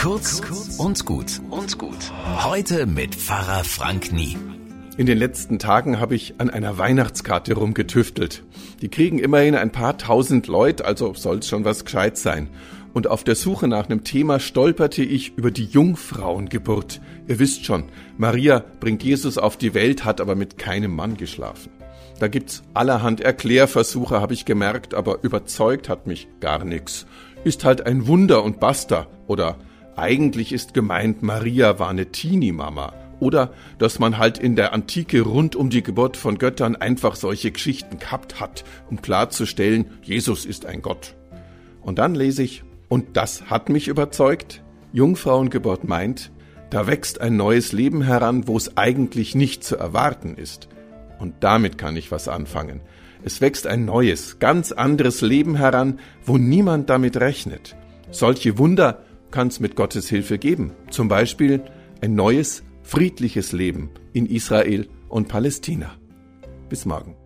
Kurz und gut und gut. Heute mit Pfarrer Frank Nie. In den letzten Tagen habe ich an einer Weihnachtskarte rumgetüftelt. Die kriegen immerhin ein paar tausend Leute, also soll's schon was gescheit sein. Und auf der Suche nach einem Thema stolperte ich über die Jungfrauengeburt. Ihr wisst schon, Maria bringt Jesus auf die Welt, hat aber mit keinem Mann geschlafen. Da gibt's allerhand Erklärversuche, habe ich gemerkt, aber überzeugt hat mich gar nix. Ist halt ein Wunder und basta. Oder eigentlich ist gemeint, Maria war eine Teenie-Mama. Oder dass man halt in der Antike rund um die Geburt von Göttern einfach solche Geschichten gehabt hat, um klarzustellen, Jesus ist ein Gott. Und dann lese ich, und das hat mich überzeugt, Jungfrauengeburt meint, da wächst ein neues Leben heran, wo es eigentlich nicht zu erwarten ist. Und damit kann ich was anfangen. Es wächst ein neues, ganz anderes Leben heran, wo niemand damit rechnet. Solche Wunder kann es mit Gottes Hilfe geben. Zum Beispiel ein neues, friedliches Leben in Israel und Palästina. Bis morgen.